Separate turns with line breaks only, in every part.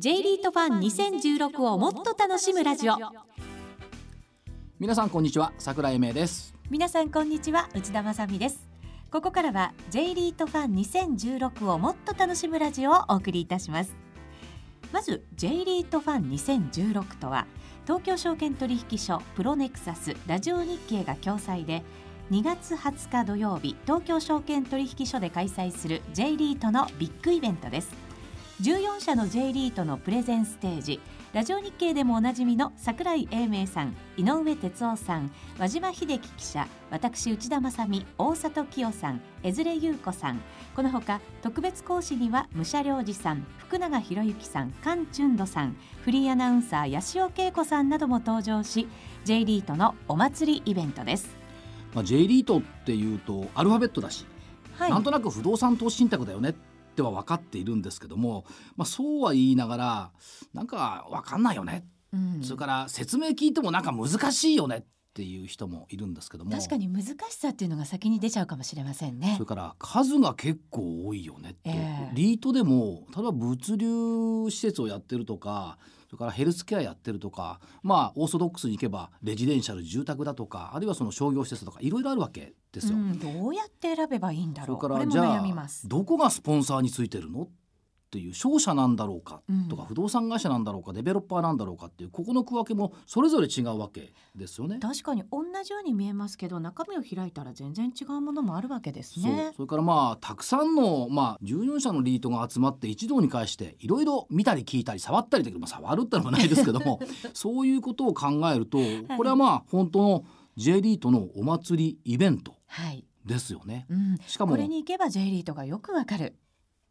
J リートファン2016をもっと楽しむラジオ。
皆さんこんにちは桜井英明です。
皆さんこんにちは内田まさです。ここからは J リートファン2016をもっと楽しむラジオをお送りいたします。まず J リートファン2016とは東京証券取引所プロネクサスラジオ日経が共催で2月20日土曜日東京証券取引所で開催する J リートのビッグイベントです14社の J リートのプレゼンステージ。ラジオ日経でもおなじみの櫻井英明さん井上哲夫さん和島秀樹記者私内田正美大里清さん江連優子さん。このほか特別講師には武者良二さん福永博之さん菅俊斗さんフリーアナウンサー八潮恵子さんなども登場し J リートのお祭りイベントです、
まあ、J リートっていうとアルファベットだし、はい、なんとなく不動産投資信託だよねっては分かっているんですけども、まあ、そうは言いながらなんか分かんないよね、うん、それから説明聞いてもなんか難しいよね。っていう人もいるんですけども。
確かに難しさっていうのが先に出ちゃうかもしれませんね。
それから数が結構多いよねって、えー、リートでも例えば物流施設をやってるとかそれからヘルスケアやってるとかまあオーソドックスに行けばレジデンシャル住宅だとかあるいはその商業施設とかいろいろあるわけですよ、うん、
どうやって選べばいいんだろう。
それからじゃあどこがスポンサーについてるの？っていう商社なんだろうかとか、不動産会社なんだろうかデベロッパーなんだろうかっていうここの区分けもそれぞれ違うわけですよね。
確かに同じように見えますけど中身を開いたら全然違うものもあるわけですね。
それからまあたくさんのまあ14社のリートが集まって一堂に会していろいろ見たり聞いたり触ったりできる、まあ、触るってのはないですけども そういうことを考えるとこれはまあ本当の J リートのお祭りイベントですよね、
はいうん、しかもこれに行けば J リートがよくわかる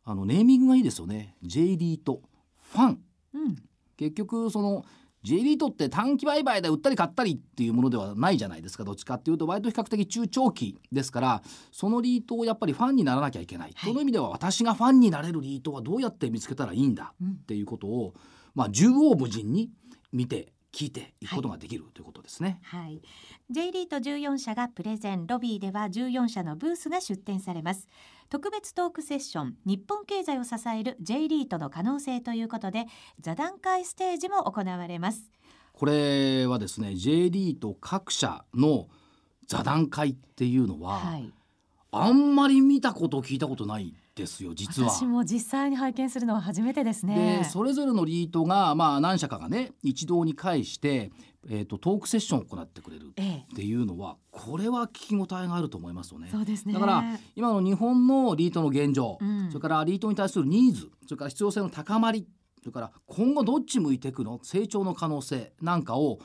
あのネーミングがいいですよね。J リートファン、うん、結局その J リートって短期売買で売ったり買ったりっていうものではないじゃないですか。どっちかっていうと割と比較的中長期ですからそのリートをやっぱりファンにならなきゃいけない、はい、その意味では私がファンになれるリートはどうやって見つけたらいいんだっていうことを、まあ縦横無尽に見て聞いていくことができる、はい、ということですね。
はい。J リート14社がプレゼン、ロビーでは14社のブースが出展されます。特別トークセッション、日本経済を支える J リートの可能性ということで、座談会ステージも行われます。
これはですね、J リート各社の座談会っていうのは、はい、あんまり見たこと聞いたことないですよ実は。
私も実際に拝見するのは初めてですね。
でそれぞれのリートがまあ何社かがね一堂に会してえーと、トークセッションを行ってくれるっていうのは、ええ、これは聞き応えがあると思いますよね。
そうですね。
だから今の日本のリートの現状、うん、それからリートに対するニーズそれから必要性の高まりそれから今後どっち向いていくの成長の可能性なんかを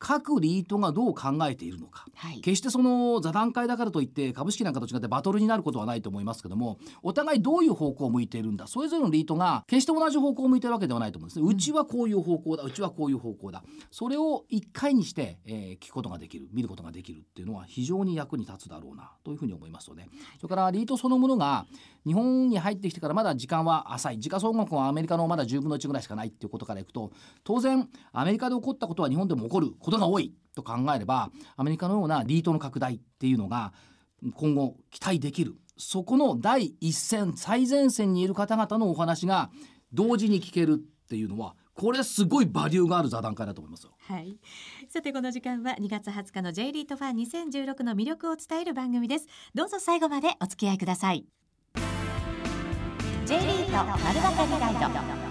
各リートがどう考えているのか、はい、決してその座談会だからといって株式なんかと違ってバトルになることはないと思いますけどもお互いどういう方向を向いているんだ。それぞれのリートが決して同じ方向を向いてるわけではないと思うんですね、うちはこういう方向だうちはこういう方向だ。それを一回にして、えー、聞くことができる見ることができるっていうのは非常に役に立つだろうなというふうに思いますよね。それからリートそのものが日本に入ってきてからまだ時間は浅い。時価総額はアメリカのまだ10分の1ぐらいしかないっていうことからいくと当然アメリカで起こったことは日本でも起こる。ことが多いと考えればアメリカのようなリートの拡大っていうのが今後期待できるそこの第一線最前線にいる方々のお話が同時に聞けるっていうのはこれすごいバリューがある座談会だと思いますよ。
はい。さてこの時間は2月20日の J リートファン2016の魅力を伝える番組です。どうぞ最後までお付き合いください。J リート丸分かりガイド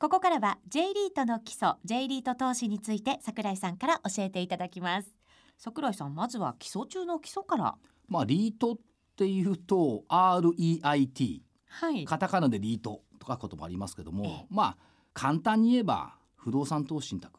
ここからは J リートの基礎 J リート投資について桜井さんから教えていただきます。桜井さんまずは基礎中の基礎から。
まあリートっていうと REIT はい。カタカナでリートとかこともありますけどもまあ簡単に言えば不動産投資信託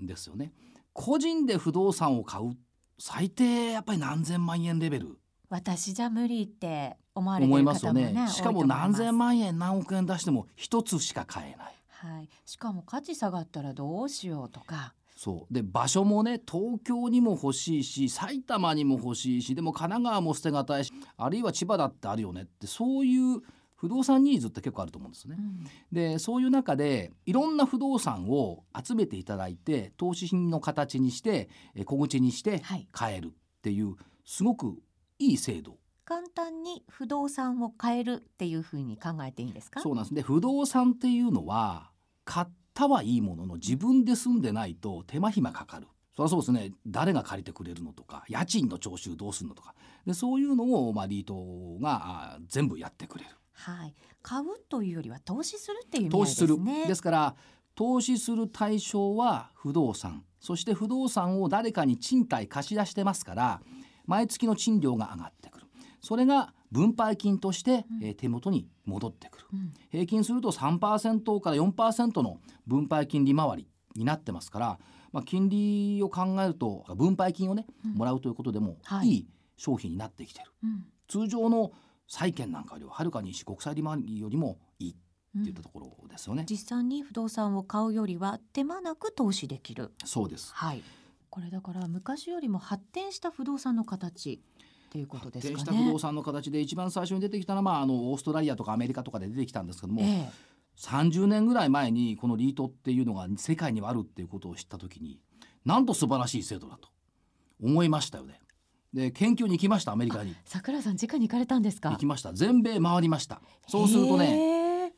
ですよね、うん、個人で不動産を買う最低やっぱり何千万円レベル。
私じゃ無理って思われてる方もね、
ね、しかも何千万円何億円出しても一つしか買えない、
はい、しかも価値下がったらどうしようとか。
そう。で場所もね東京にも欲しいし埼玉にも欲しいしでも神奈川も捨てがたいしあるいは千葉だってあるよねってそういう不動産ニーズって結構あると思うんですね。うん、でそういう中でいろんな不動産を集めていただいて投資品の形にして小口にして買えるっていうすごくいい制度。
簡単に不動産を買えるっていうふうに考えていいんですか？
そうなんです。ね不動産っていうのは買ったはいいものの自分で住んでないと手間暇かかる。そりゃそうですね。誰が借りてくれるのとか家賃の徴収どうするのとか。でそういうのを、まあ、リートが全部やってくれる。
はい、買うというよりは投資するっていう意
味です
ね。
ですから投資する対象は不動産。そして不動産を誰かに賃貸貸し出してますから毎月の賃料が上がってくるそれが分配金として、うん、手元に戻ってくる、うん、平均すると3%から4%の分配金利回りになってますから、まあ、金利を考えると分配金をね、うん、もらうということでも、い、い商品になってきてる、通常の債券なんかよりははるかに国債利回りよりもいいっていったところですよね、
実際に不動産を買うよりは手間なく投資できる。
そうです。
はい。これだから昔よりも発展した不動産の形っていうことですかね。
した不動産の形で一番最初に出てきたのは、まあ、あのオーストラリアとかアメリカとかで出てきたんですけども、ええ、30年ぐらい前にこのリートっていうのが世界にはあるっていうことを知った時になんと素晴らしい制度だと思いましたよね。で研究に行きましたアメリカに。
桜さん直に行かれたんですか？
行きました。全米回りました。そうするとね。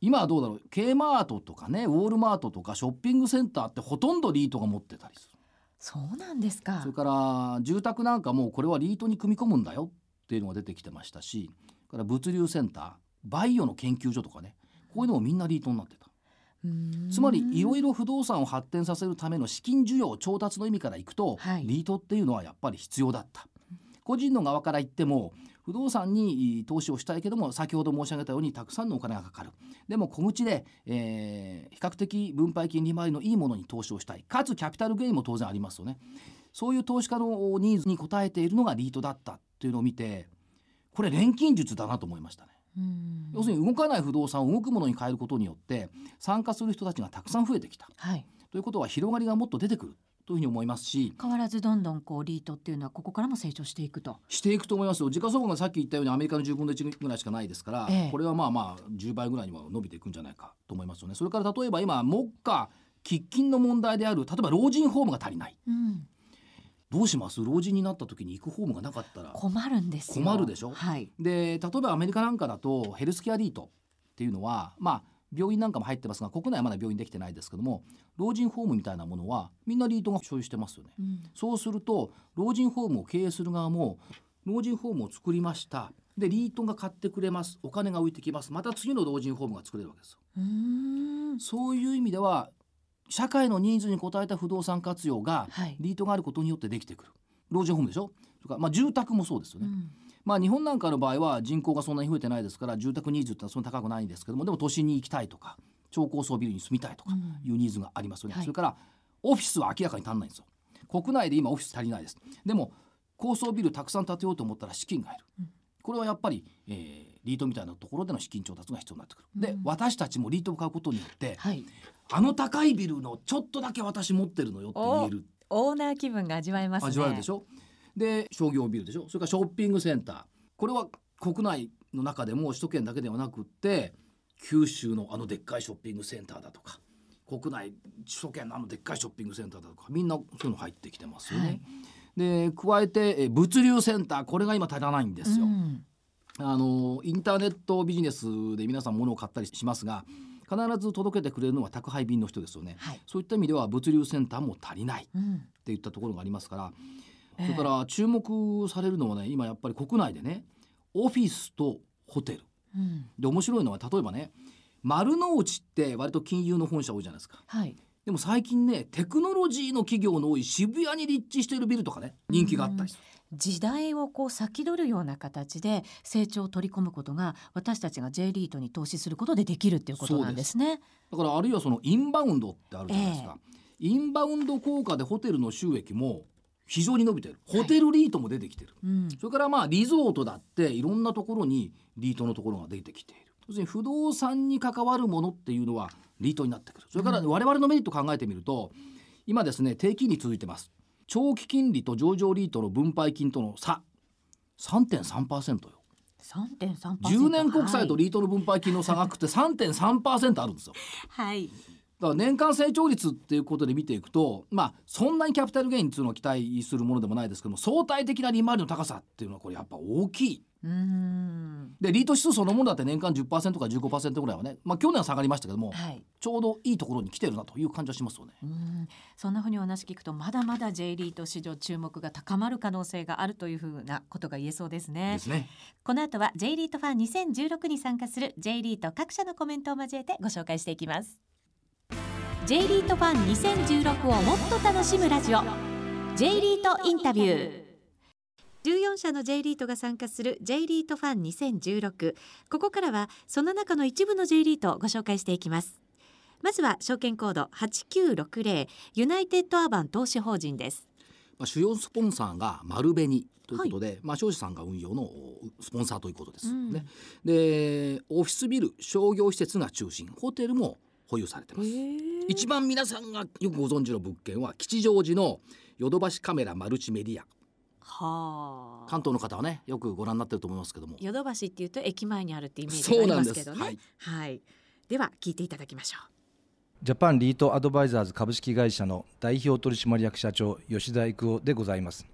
今はどうだろう K マートとかねウォールマートとかショッピングセンターってほとんどリートが持ってたりする。
そうなんですか
それから住宅なんかもこれはリートに組み込むんだよっていうのが出てきてましたしから物流センターバイオの研究所とかねこういうのもみんなリートになってた。つまりいろいろ不動産を発展させるための資金需要調達の意味からいくと、はい、リートっていうのはやっぱり必要だった。個人の側から言っても不動産に投資をしたいけども先ほど申し上げたようにたくさんのお金がかかる。でも小口で、えー、比較的分配金利回りのいいものに投資をしたい。かつキャピタルゲインも当然ありますよね。そういう投資家のニーズに応えているのがリートだったっていうのを見てこれ錬金術だなと思いましたね。要するに動かない不動産を動くものに変えることによって参加する人たちがたくさん増えてきた、はい、ということは広がりがもっと出てくるというふうに思いますし
変わらずどんどんこうリートっていうのはここからも成長していくと。
していくと思いますよ。時価総額がさっき言ったようにアメリカの10分の1ぐらいしかないですから、ええ、これはまあまあ10倍ぐらいには伸びていくんじゃないかと思いますよね。それから例えば今目下喫緊の問題である例えば老人ホームが足りない、うん、どうします？老人になった時に行くホームがなかったら。
困るんです
困るでしょ、はい、で例えばアメリカなんかだとヘルスケアリートっていうのはまあ病院なんかも入ってますが国内はまだ病院できてないですけども老人ホームみたいなものはみんなリートが所有してますよね、うん、そうすると老人ホームを経営する側も老人ホームを作りました。でリートが買ってくれます。お金が浮いてきます。また次の老人ホームが作れるわけですよ。そういう意味では社会のニーズに応えた不動産活用がリートがあることによってできてくる、老人ホームでしょ？それからまあ住宅もそうですよね、うんまあ、日本なんかの場合は人口がそんなに増えてないですから住宅ニーズってのはそんな高くないんですけどもでも都心に行きたいとか超高層ビルに住みたいとかいうニーズがありますよね、うんはい、それからオフィスは明らかに足んないんですよ。国内で今オフィス足りないです。でも高層ビルたくさん建てようと思ったら資金がいる、うん、これはやっぱり、えー、リートみたいなところでの資金調達が必要になってくる、うん、で私たちもリートを買うことによって、はい、あの高いビルのちょっとだけ私持ってるのよって言える。
オーナー気分が味わえます、ね、
味わえるでしょ？で商業ビルでしょ？それからショッピングセンター。これは国内の中でも首都圏だけではなくって九州のあのでっかいショッピングセンターだとか国内首都圏のあのでっかいショッピングセンターだとかみんなそういうの入ってきてますよね。はい、で加えて物流センターこれが今足らないんですよ。うん、あのインターネットビジネスで皆さん物を買ったりしますが必ず届けてくれるのは宅配便の人ですよね、はい、そういった意味では物流センターも足りないっていったところがありますから、それから注目されるのはね今やっぱり国内でねオフィスとホテル、うん、で面白いのは例えばね丸の内って割と金融の本社多いじゃないですか。はいでも最近ねテクノロジーの企業の多い渋谷に立地しているビルとかね人気があったりする。
時代をこう先取るような形で成長を取り込むことが私たちが J リートに投資することでできるっていうことなんですね。
だからあるいはそのインバウンドってあるじゃないですか。えー、インバウンド効果でホテルの収益も非常に伸びてる。ホテルリートも出てきてる、はいうん、それからまあリゾートだっていろんなところにリートのところが出てきている。要するに不動産に関わるものっていうのはリートになってくる。それから我々のメリット考えてみると今ですね低金利続いてます。長期金利と上場リートの分配金との差。3.3%よ。
3.3%
10年国債とリートの分配金の差額って3.3%あるんですよ。
はい
だから年間成長率っていうことで見ていくとまあそんなにキャピタルゲインっていうのを期待するものでもないですけども相対的な利回りの高さっていうのはこれやっぱ大きいでリート指数そのものだって年間10%か15%ぐらいはね、まあ、去年は下がりましたけども、はい、ちょうどいいところに来てるなという感じはしますよね。
そんなふうにお話聞くとまだまだ J リート市場注目が高まる可能性があるというふうなことが言えそうですね。
ですね。
この後は J リートファン2016に参加する J リート各社のコメントを交えてご紹介していきます。J リートファン2016をもっと楽しむラジオ。J リートインタビュー。14社の J リートが参加する J リートファン2016ここからはその中の一部の J リートをご紹介していきます。まずは証券コード8960ユナイテッドアーバン投資法人です。
まあ、主要スポンサーが丸紅ということで、はい、まあ、商社さんが運用のスポンサーということです、うん、ね。でオフィスビル商業施設が中心。ホテルも保有されてます一番皆さんがよくご存知の物件は吉祥寺のヨドバシカメラマルチメディア。はあ、関東の方はねよくご覧になってると思いますけども。
ヨドバシっていうと駅前にあるってイメージがありますけどね。はい、はい、では聞いていただきましょう。
ジャパンリートアドバイザーズ株式会社の代表取締役社長吉田育夫でございます。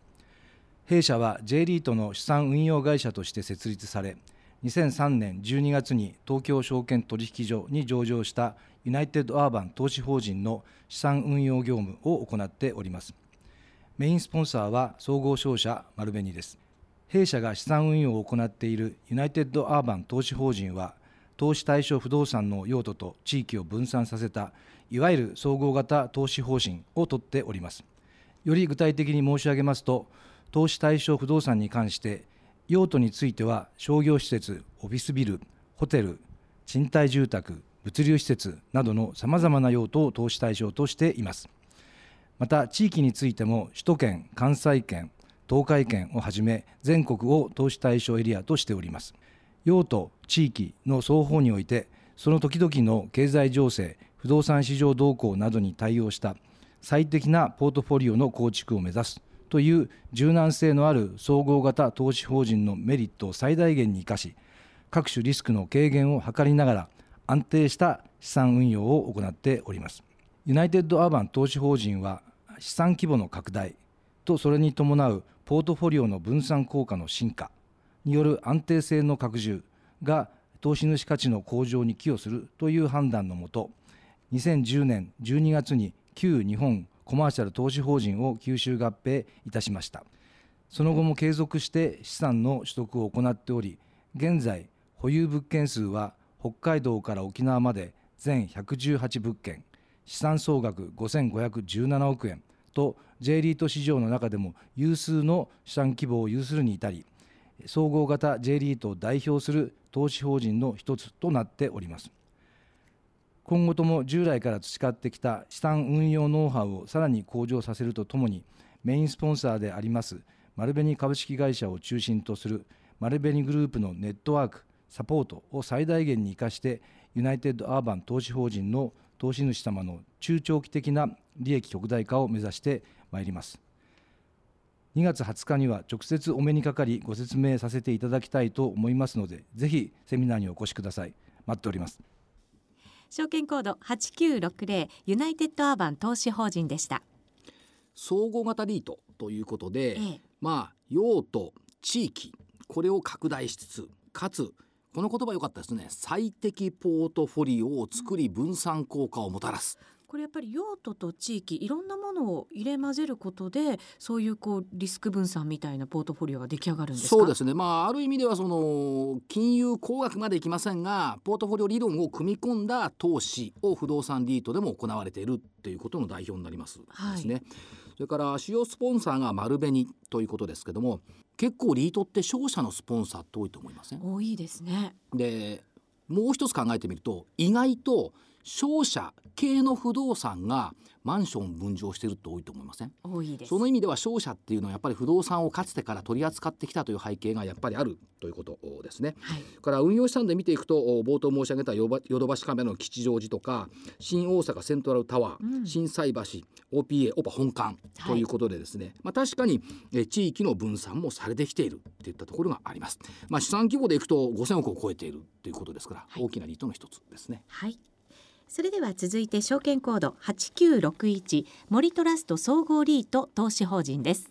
弊社は J リートの資産運用会社として設立され2003年12月に東京証券取引所に上場したユナイテッドアーバン投資法人の資産運用業務を行っておりますメインスポンサーは総合商社丸紅です。弊社が資産運用を行っているユナイテッドアーバン投資法人は、投資対象不動産の用途と地域を分散させた、いわゆる総合型投資方針をとっております。より具体的に申し上げますと、投資対象不動産に関して、用途については商業施設、オフィスビル、ホテル、賃貸住宅、物流施設などのさまざまな用途を投資対象としています。また地域についても首都圏関西圏東海圏をはじめ全国を投資対象エリアとしております用途地域の双方においてその時々の経済情勢不動産市場動向などに対応した最適なポートフォリオの構築を目指すという柔軟性のある総合型投資法人のメリットを最大限に生かし各種リスクの軽減を図りながら安定した資産運用を行っております。ユナイテッドアーバン投資法人は資産規模の拡大とそれに伴うポートフォリオの分散効果の進化による安定性の拡充が投資主価値の向上に寄与するという判断のもと2010年12月に旧日本コマーシャル投資法人を吸収合併いたしました。その後も継続して資産の取得を行っており現在保有物件数は北海道から沖縄まで全118物件資産総額5517億円と J リート市場の中でも有数の資産規模を有するに至り総合型 J リートを代表する投資法人の一つとなっております。今後とも従来から培ってきた資産運用ノウハウをさらに向上させるとともにメインスポンサーであります丸紅株式会社を中心とする丸紅グループのネットワークサポートを最大限に生かしてユナイテッドアーバン投資法人の投資主様の中長期的な利益極大化を目指してまいります。2月20日には直接お目にかかりご説明させていただきたいと思いますのでぜひセミナーにお越しください。待っております。
証券コード8960ユナイテッドアーバン投資法人でした。
総合型リートということで、ええ、まあ用途地域これを拡大しつつかつこの言葉良かったですね。最適ポートフォリオを作り分散効果をもたらす、
これやっぱり用途と地域いろんなものを入れ混ぜることでそういうこうリスク分散みたいなポートフォリオが出来上がるんです
そうですね。まあある意味ではその金融工学までいきませんがポートフォリオ理論を組み込んだ投資を不動産リートでも行われているっていうことの代表になりますですね、はい、それから主要スポンサーが丸紅ということですけども結構リートって商社のスポンサーって多いと思いません？
多いですね。
でもう一つ考えてみると意外と商社系の不動産がマンション分譲してるって多いと思いません？
多いです。
その意味では商社っていうのはやっぱり不動産をかつてから取り扱ってきたという背景がやっぱりあるということですね、はい、から運用資産で見ていくと冒頭申し上げたヨドバシカメラの吉祥寺とか新大阪セントラルタワー、うん、心斎橋 OPA オパ本館ということでですね、はい、まあ、確かにえ地域の分散もされてきているといったところがあります、まあ、資産規模でいくと5000億を超えているということですから、はい、大きなリートの一つですね。
はいそれでは続いて証券コード8961森トラスト総合リート投資法人です。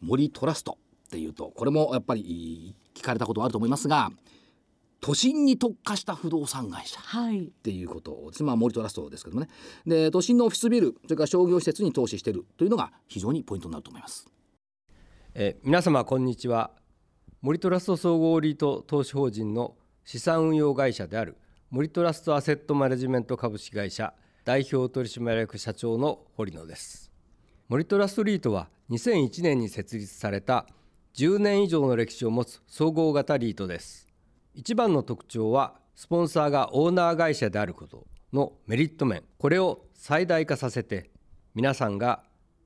森トラストっていうとこれもやっぱり一聞かれたことあると思いますが都心に特化した不動産会社っていうことです、まあ、森トラストですけどもね。で都心のオフィスビルそれから商業施設に投資しているというのが非常にポイントになると思います。
え皆様こんにちは。森トラスト総合リート投資法人の資産運用会社である森トラストアセットマネジメント株式会社代表取締役社長の堀野です。森トラストリートは2001年に設立された10年以上の歴史を持つ総合型リートです。一番の特徴はスポンサーがオーナー会社であることのメリット面。これを最大化させて皆さんが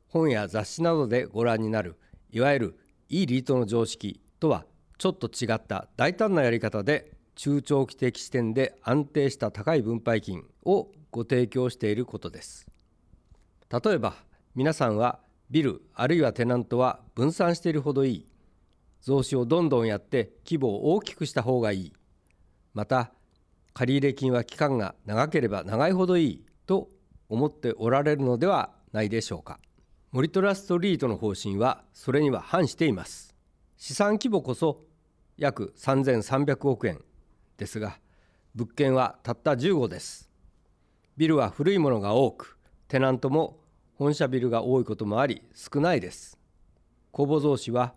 本や雑誌などでご覧になるいわゆるいいリートの常識とはちょっと違った大胆なやり方で中長期的視点で安定した高い分配金をご提供していることです。例えば皆さんはビルあるいはテナントは分散しているほどいい。増資をどんどんやって規模を大きくした方がいい。また借入金は期間が長ければ長いほどいい。と思っておられるのではないでしょうか。森トラストリートの方針はそれには反しています。資産規模こそ約3300億円。ですが物件はたった15です。ビルは古いものが多くテナントも本社ビルが多いこともあり少ないです。公募増資は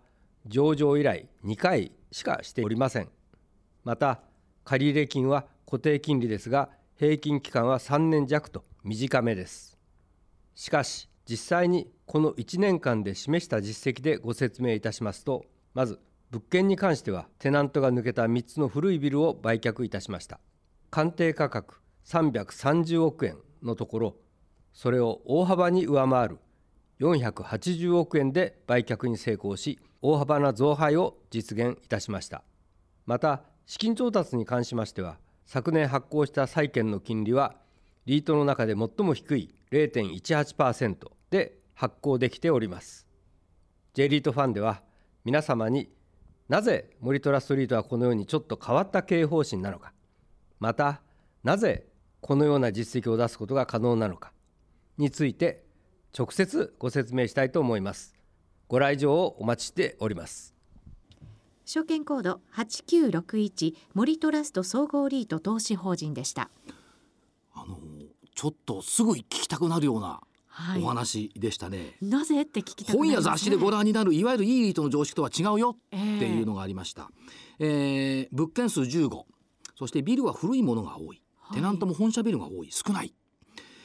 上場以来2回しかしておりません。また借入金は固定金利ですが平均期間は3年弱と短めです。しかし実際にこの1年間で示した実績でご説明いたしますとまず物件に関してはテナントが抜けた3つの古いビルを売却いたしました。鑑定価格330億円のところそれを大幅に上回る480億円で売却に成功し大幅な増配を実現いたしました。また資金調達に関しましては昨年発行した債券の金利はリートの中で最も低い0.18%で発行できております。J リートファンでは皆様になぜ森トラストリートはこのようにちょっと変わった経営方針なのか。またなぜこのような実績を出すことが可能なのか。について直接ご説明したいと思います。ご来場をお待ちしております。
証券コード8961森トラスト総合リート投資法人でした。
あのちょっとすぐ聞きたくなるようなお話でしたね、はい、
なぜって聞き
ね、本や雑誌でご覧になるいわゆるいいリートの常識とは違うよっていうのがありました、えー、えー、物件数15そしてビルは古いものが多い。テナントも本社ビルが多い。少ない。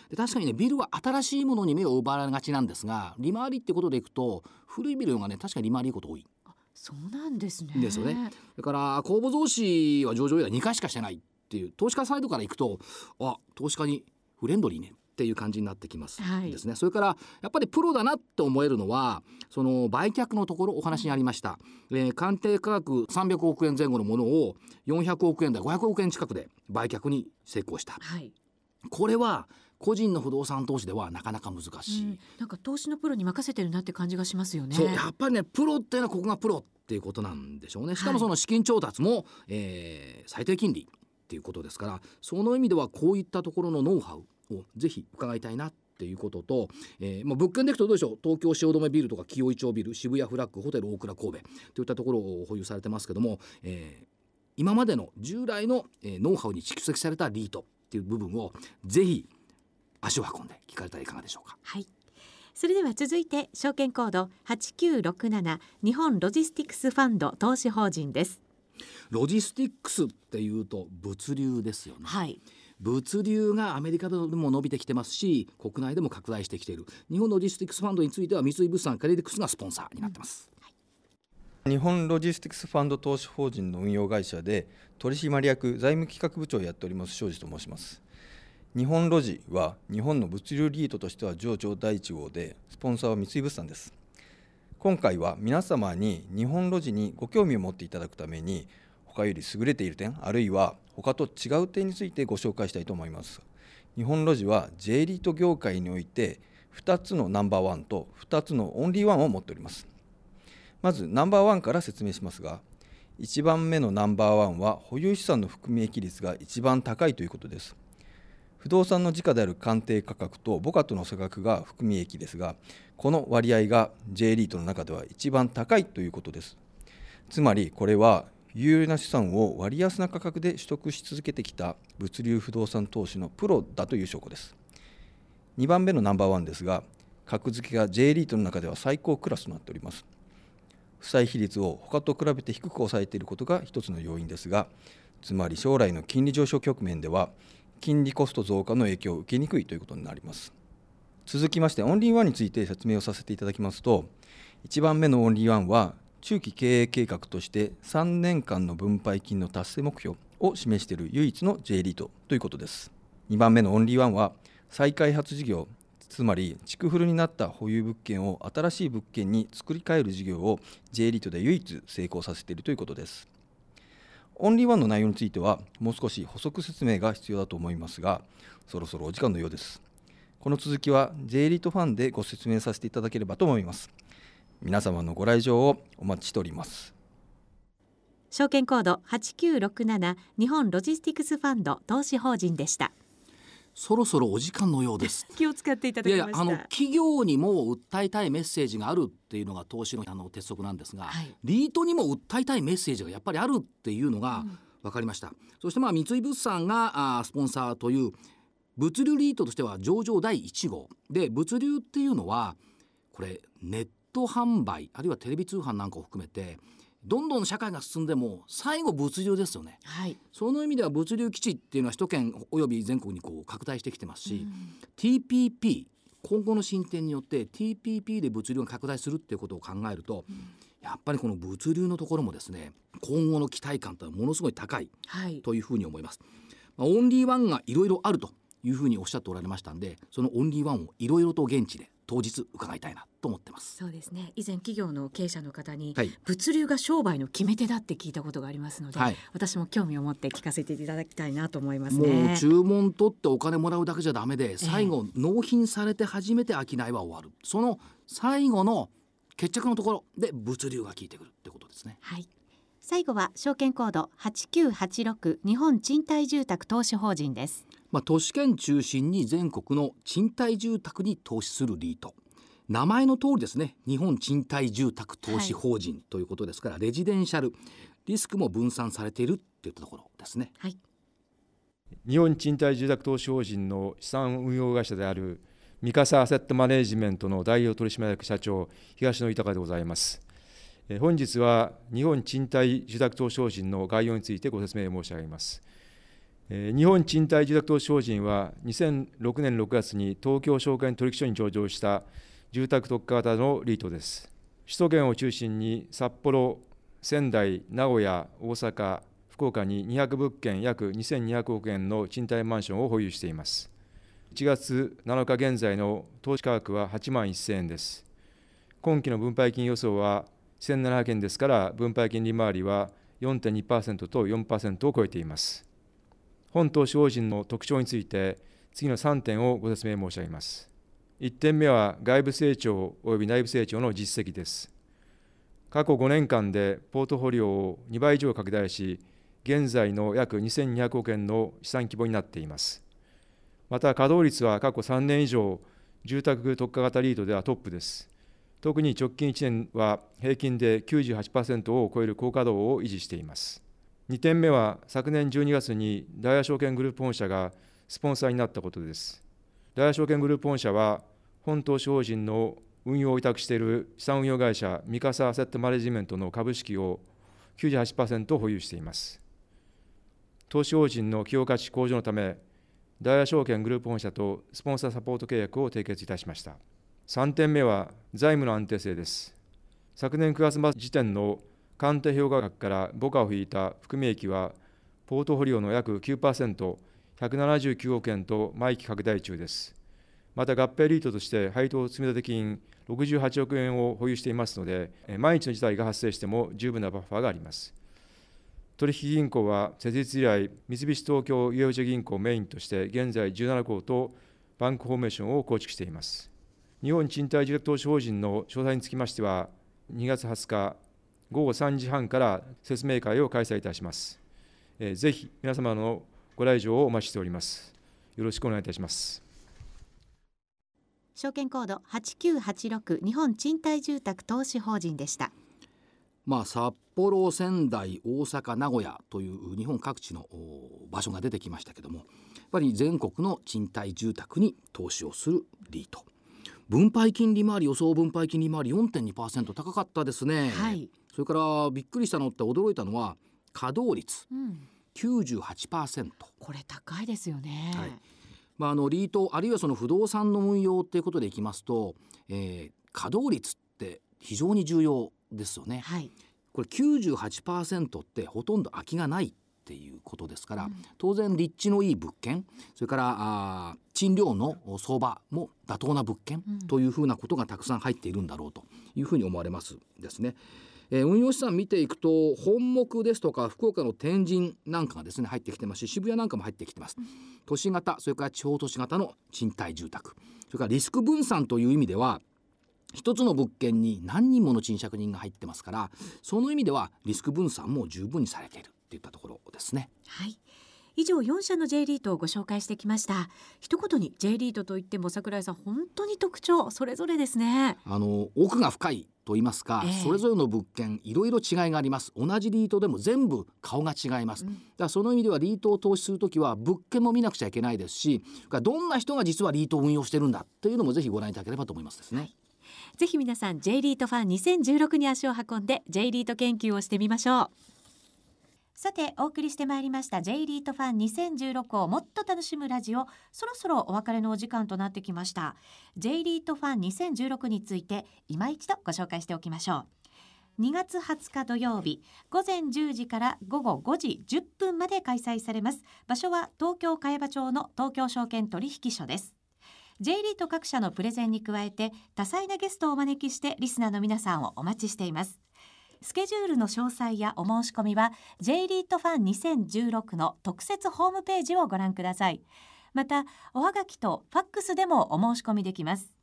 で確かにねビルは新しいものに目を奪われがちなんですが利回りってことでいくと古いビルがね確かに利回りいいこと多い。
そうなんですね。
ですよね。だから公募増資は上場以来2回しかしてないっていう投資家サイドからいくとあ投資家にフレンドリーねっていう感じになってきます、はい、ですね。それからやっぱりプロだなって思えるのはその売却のところお話にありました、えー、鑑定価格300億円前後のものを400億円台500億円近くで売却に成功した、はい、これは個人の不動産投資ではなかなか難しい、うん、
なんか投資のプロに任せてるなって感じがしますよね。
そう。やっぱりねプロっていうのはここがプロっていうことなんでしょうね。しかもその資金調達も、はい、えー、最低金利っていうことですからその意味ではこういったところのノウハウをぜひ伺いたいなっていうことと、えーまあ、物件でいくとどうでしょう？東京汐留ビルとか清井町ビル渋谷フラッグホテル大倉神戸といったところを保有されてますけども、えー、今までの従来の、えー、ノウハウに蓄積されたリートっていう部分をぜひ足を運んで聞かれたらいかがでしょうか？
はい。それでは続いて証券コード8967日本ロジスティクスファンド投資法人です。
ロジスティックスっていうと物流ですよね、
はい、
物流がアメリカでも伸びてきてますし国内でも拡大してきている。日本ロジスティックスファンドについては三井物産、ケネディクスがスポンサーになってます、
うん、日本ロジスティクスファンド投資法人の運用会社で取締役財務企画部長をやっております庄司と申します。日本ロジは日本の物流リートとしては上場第1号でスポンサーは三井物産です。今回は皆様に日本ロジにご興味を持っていただくために他より優れている点あるいは他と違う点についてご紹介したいと思います。日本ロジは J リート業界において2つのナンバーワンと2つのオンリーワンを持っております。まずナンバーワンから説明しますが1番目のナンバーワンは保有資産の含み益率が一番高いということです。不動産の時価である鑑定価格と母価との差額が含み益ですがこの割合が J リートの中では一番高いということです。つまりこれは
有な資産を割安な価格で取得し続けてきた物流不動産投資のプロだという証拠です。2番目のナンバーワンですが格付けが J リートの中では最高クラスとなっております。負債比率を他と比べて低く抑えていることが一つの要因ですがつまり将来の金利上昇局面では金利コスト増加の影響を受けにくいということになります。続きましてオンリーワンについて説明をさせていただきますと1番目のオンリーワンは中期経営計画として3年間の分配金の達成目標を示している唯一の J リートということです。2番目のオンリーワンは再開発事業つまり築古になった保有物件を新しい物件に作り変える事業を J リートで唯一成功させているということです。オンリーワンの内容についてはもう少し補足説明が必要だと思いますがそろそろお時間のようです。この続きは J リートファンでご説明させていただければと思います。皆様のご来場をお待ちしております。
証券コード8967日本ロジスティクスファンド投資法人でした。
そろそろお時間のようです。
気を使っていただきました。
あの企業にも訴えたいメッセージがあるっていうのが投資のあの鉄則なんですが、はい、リートにも訴えたいメッセージがやっぱりあるっていうのが分かりました、うん、そしてまあ三井物産があスポンサーという物流リートとしては上場第1号。で物流っていうのはこれネット販売あるいはテレビ通販なんかを含めてどんどん社会が進んでも最後物流ですよね、はい、その意味では物流基地っていうのは首都圏および全国にこう拡大してきてますし、うん、TPP 今後の進展によって TPP で物流が拡大するっていうことを考えると、うん、やっぱりこの物流のところもですね今後の期待感というのはものすごい高いというふうに思います。はい、まあ、オンリーワンがいろいろあるというふうにおっしゃっておられましたんでそのオンリーワンをいろいろと現地で当日伺いたいなと思ってます。
そうですね。以前企業の経営者の方に、はい、物流が商売の決め手だって聞いたことがありますので、はい、私も興味を持って聞かせていただきたいなと思いますね。
もう注文取ってお金もらうだけじゃダメで最後、えー、納品されて初めて商いは終わる。その最後の決着のところで物流が効いてくるってことですね。
はい。最後は証券コード8986日本賃貸住宅投資法人です
まあ、都市圏中心に全国の賃貸住宅に投資するリート。名前の通りですね。日本賃貸住宅投資法人ということですから、はい、レジデンシャルリスクも分散されているっていったところですね、はい、
日本賃貸住宅投資法人の資産運用会社である三笠アセットマネジメントの代表取締役社長東野豊でございます。本日は日本賃貸住宅投資法人の概要についてご説明申し上げます日本賃貸住宅投資法人は2006年6月に東京証券取引所に上場した住宅特化型のリートです。首都圏を中心に札幌、仙台、名古屋、大阪、福岡に200物件約2200億円の賃貸マンションを保有しています。1月7日現在の投資価格は8万1000円です。今期の分配金予想は1700円ですから、分配金利回りは4.2%と4%を超えています。本投資法人の特徴について、次の3点をご説明申し上げます。1点目は外部成長及び内部成長の実績です。過去5年間でポートフォリオを2倍以上拡大し、現在の約2200億円の資産規模になっています。また、稼働率は過去3年以上、住宅特化型リードではトップです。特に直近1年は平均で98%を超える高稼働を維持しています。2点目は昨年12月に大和証券グループ本社がスポンサーになったことです。大和証券グループ本社は本投資法人の運用を委託している資産運用会社、三笠アセットマネジメントの株式を98%保有しています。投資法人の企業価値向上のため、大和証券グループ本社とスポンサーサポート契約を締結いたしました。3点目は財務の安定性です。昨年9月末時点の鑑定評価額から母価を引いた含み益は、ポートフォリオの約9%、179億円と毎期拡大中です。また合併リートとして配当積立金68億円を保有していますので、万一の事態が発生しても十分なバッファーがあります。取引銀行は設立以来、三菱東京ゆうち銀行をメインとして、現在17校とバンクフォーメーションを構築しています。日本賃貸住宅投資法人の詳細につきましては、2月20日午後3時半から説明会を開催いたします。ぜひ皆様のご来場をお待ちしております。よろしくお願いいたします。
証券コード8986日本賃貸住宅投資法人でした
まあ、札幌仙台大阪名古屋という日本各地の場所が出てきましたけどもやっぱり全国の賃貸住宅に投資をするリート分配金利回り予想分配金利回り4.2%高かったですね、はい、それからびっくりしたのって驚いたのは稼働率、うん、98%
これ高いですよね、はい。
まあ、あのリートあるいはその不動産の運用っていうことでいきますと、えー、稼働率って非常に重要ですよね。はい、これ98%ってほとんど空きがないっていうことですから、うん、当然立地のいい物件それからあ賃料の相場も妥当な物件というふうなことがたくさん入っているんだろうというふうに思われますですね。えー、運用資産見ていくと本木ですとか福岡の天神なんかがですね入ってきてますし渋谷なんかも入ってきてます、都市型それから地方都市型の賃貸住宅。それからリスク分散という意味では一つの物件に何人もの賃借人が入ってますからその意味ではリスク分散も十分にされているといったところですね。
はい。以上4社の J リートをご紹介してきました。一言に J リートといっても桜井さん本当に特徴それぞれですね。
あの奥が深いと言いますか、えー、それぞれの物件いろいろ違いがあります。同じリートでも全部顔が違います、うん、だからその意味ではリートを投資するときは物件も見なくちゃいけないですしどんな人が実はリートを運用してるんだというのもぜひご覧いただければと思いますですね、はい。
ぜひ皆さん J リートファン2016に足を運んで J リート研究をしてみましょうさてお送りしてまいりました J リートファン2016をもっと楽しむラジオ。そろそろお別れのお時間となってきました。J リートファン2016について今一度ご紹介しておきましょう。2月20日土曜日午前10時から午後5時10分まで開催されます。場所は東京茅場町の東京証券取引所です。J リート各社のプレゼンに加えて多彩なゲストをお招きしてリスナーの皆さんをお待ちしています。スケジュールの詳細やお申し込みは J リートファン2016の特設ホームページをご覧ください。またおはがきとファックスでもお申し込みできます。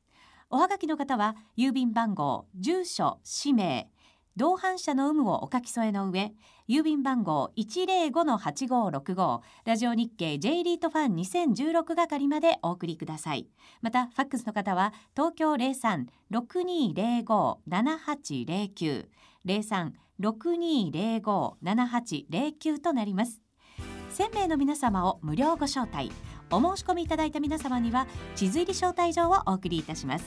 おはがきの方は郵便番号住所氏名同伴者の有無をお書き添えの上郵便番号105-8565ラジオ日経 J リートファン2016係までお送りください。またファックスの方は東京03-6205-7809 03-6205-7809となります。1000名の皆様を無料ご招待お申し込みいただいた皆様には地図入り招待状をお送りいたします。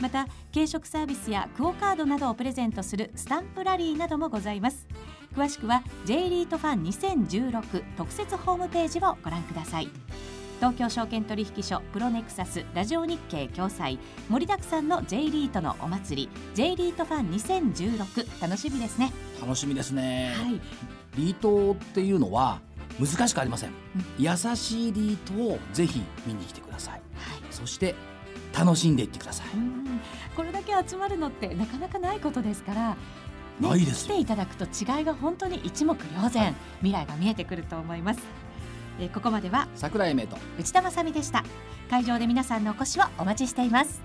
また軽食サービスやクオカードなどをプレゼントするスタンプラリーなどもございます。詳しくは J リートファン2016特設ホームページをご覧ください。東京証券取引所プロネクサスラジオ日経共催盛りだくさんの J リートのお祭り J リートファン2016楽しみですね。
楽しみですね、はい、リートっていうのは難しくありません、うん、優しいリートをぜひ見に来てください、はい、そして楽しんでいってください。
これだけ集まるのってなかなかないことですから
ね、ないです
来ていただくと違いが本当に一目瞭然、はい、未来が見えてくると思います、えー、ここまでは
桜井英明と
内田まさでした。会場で皆さんのお越しをお待ちしています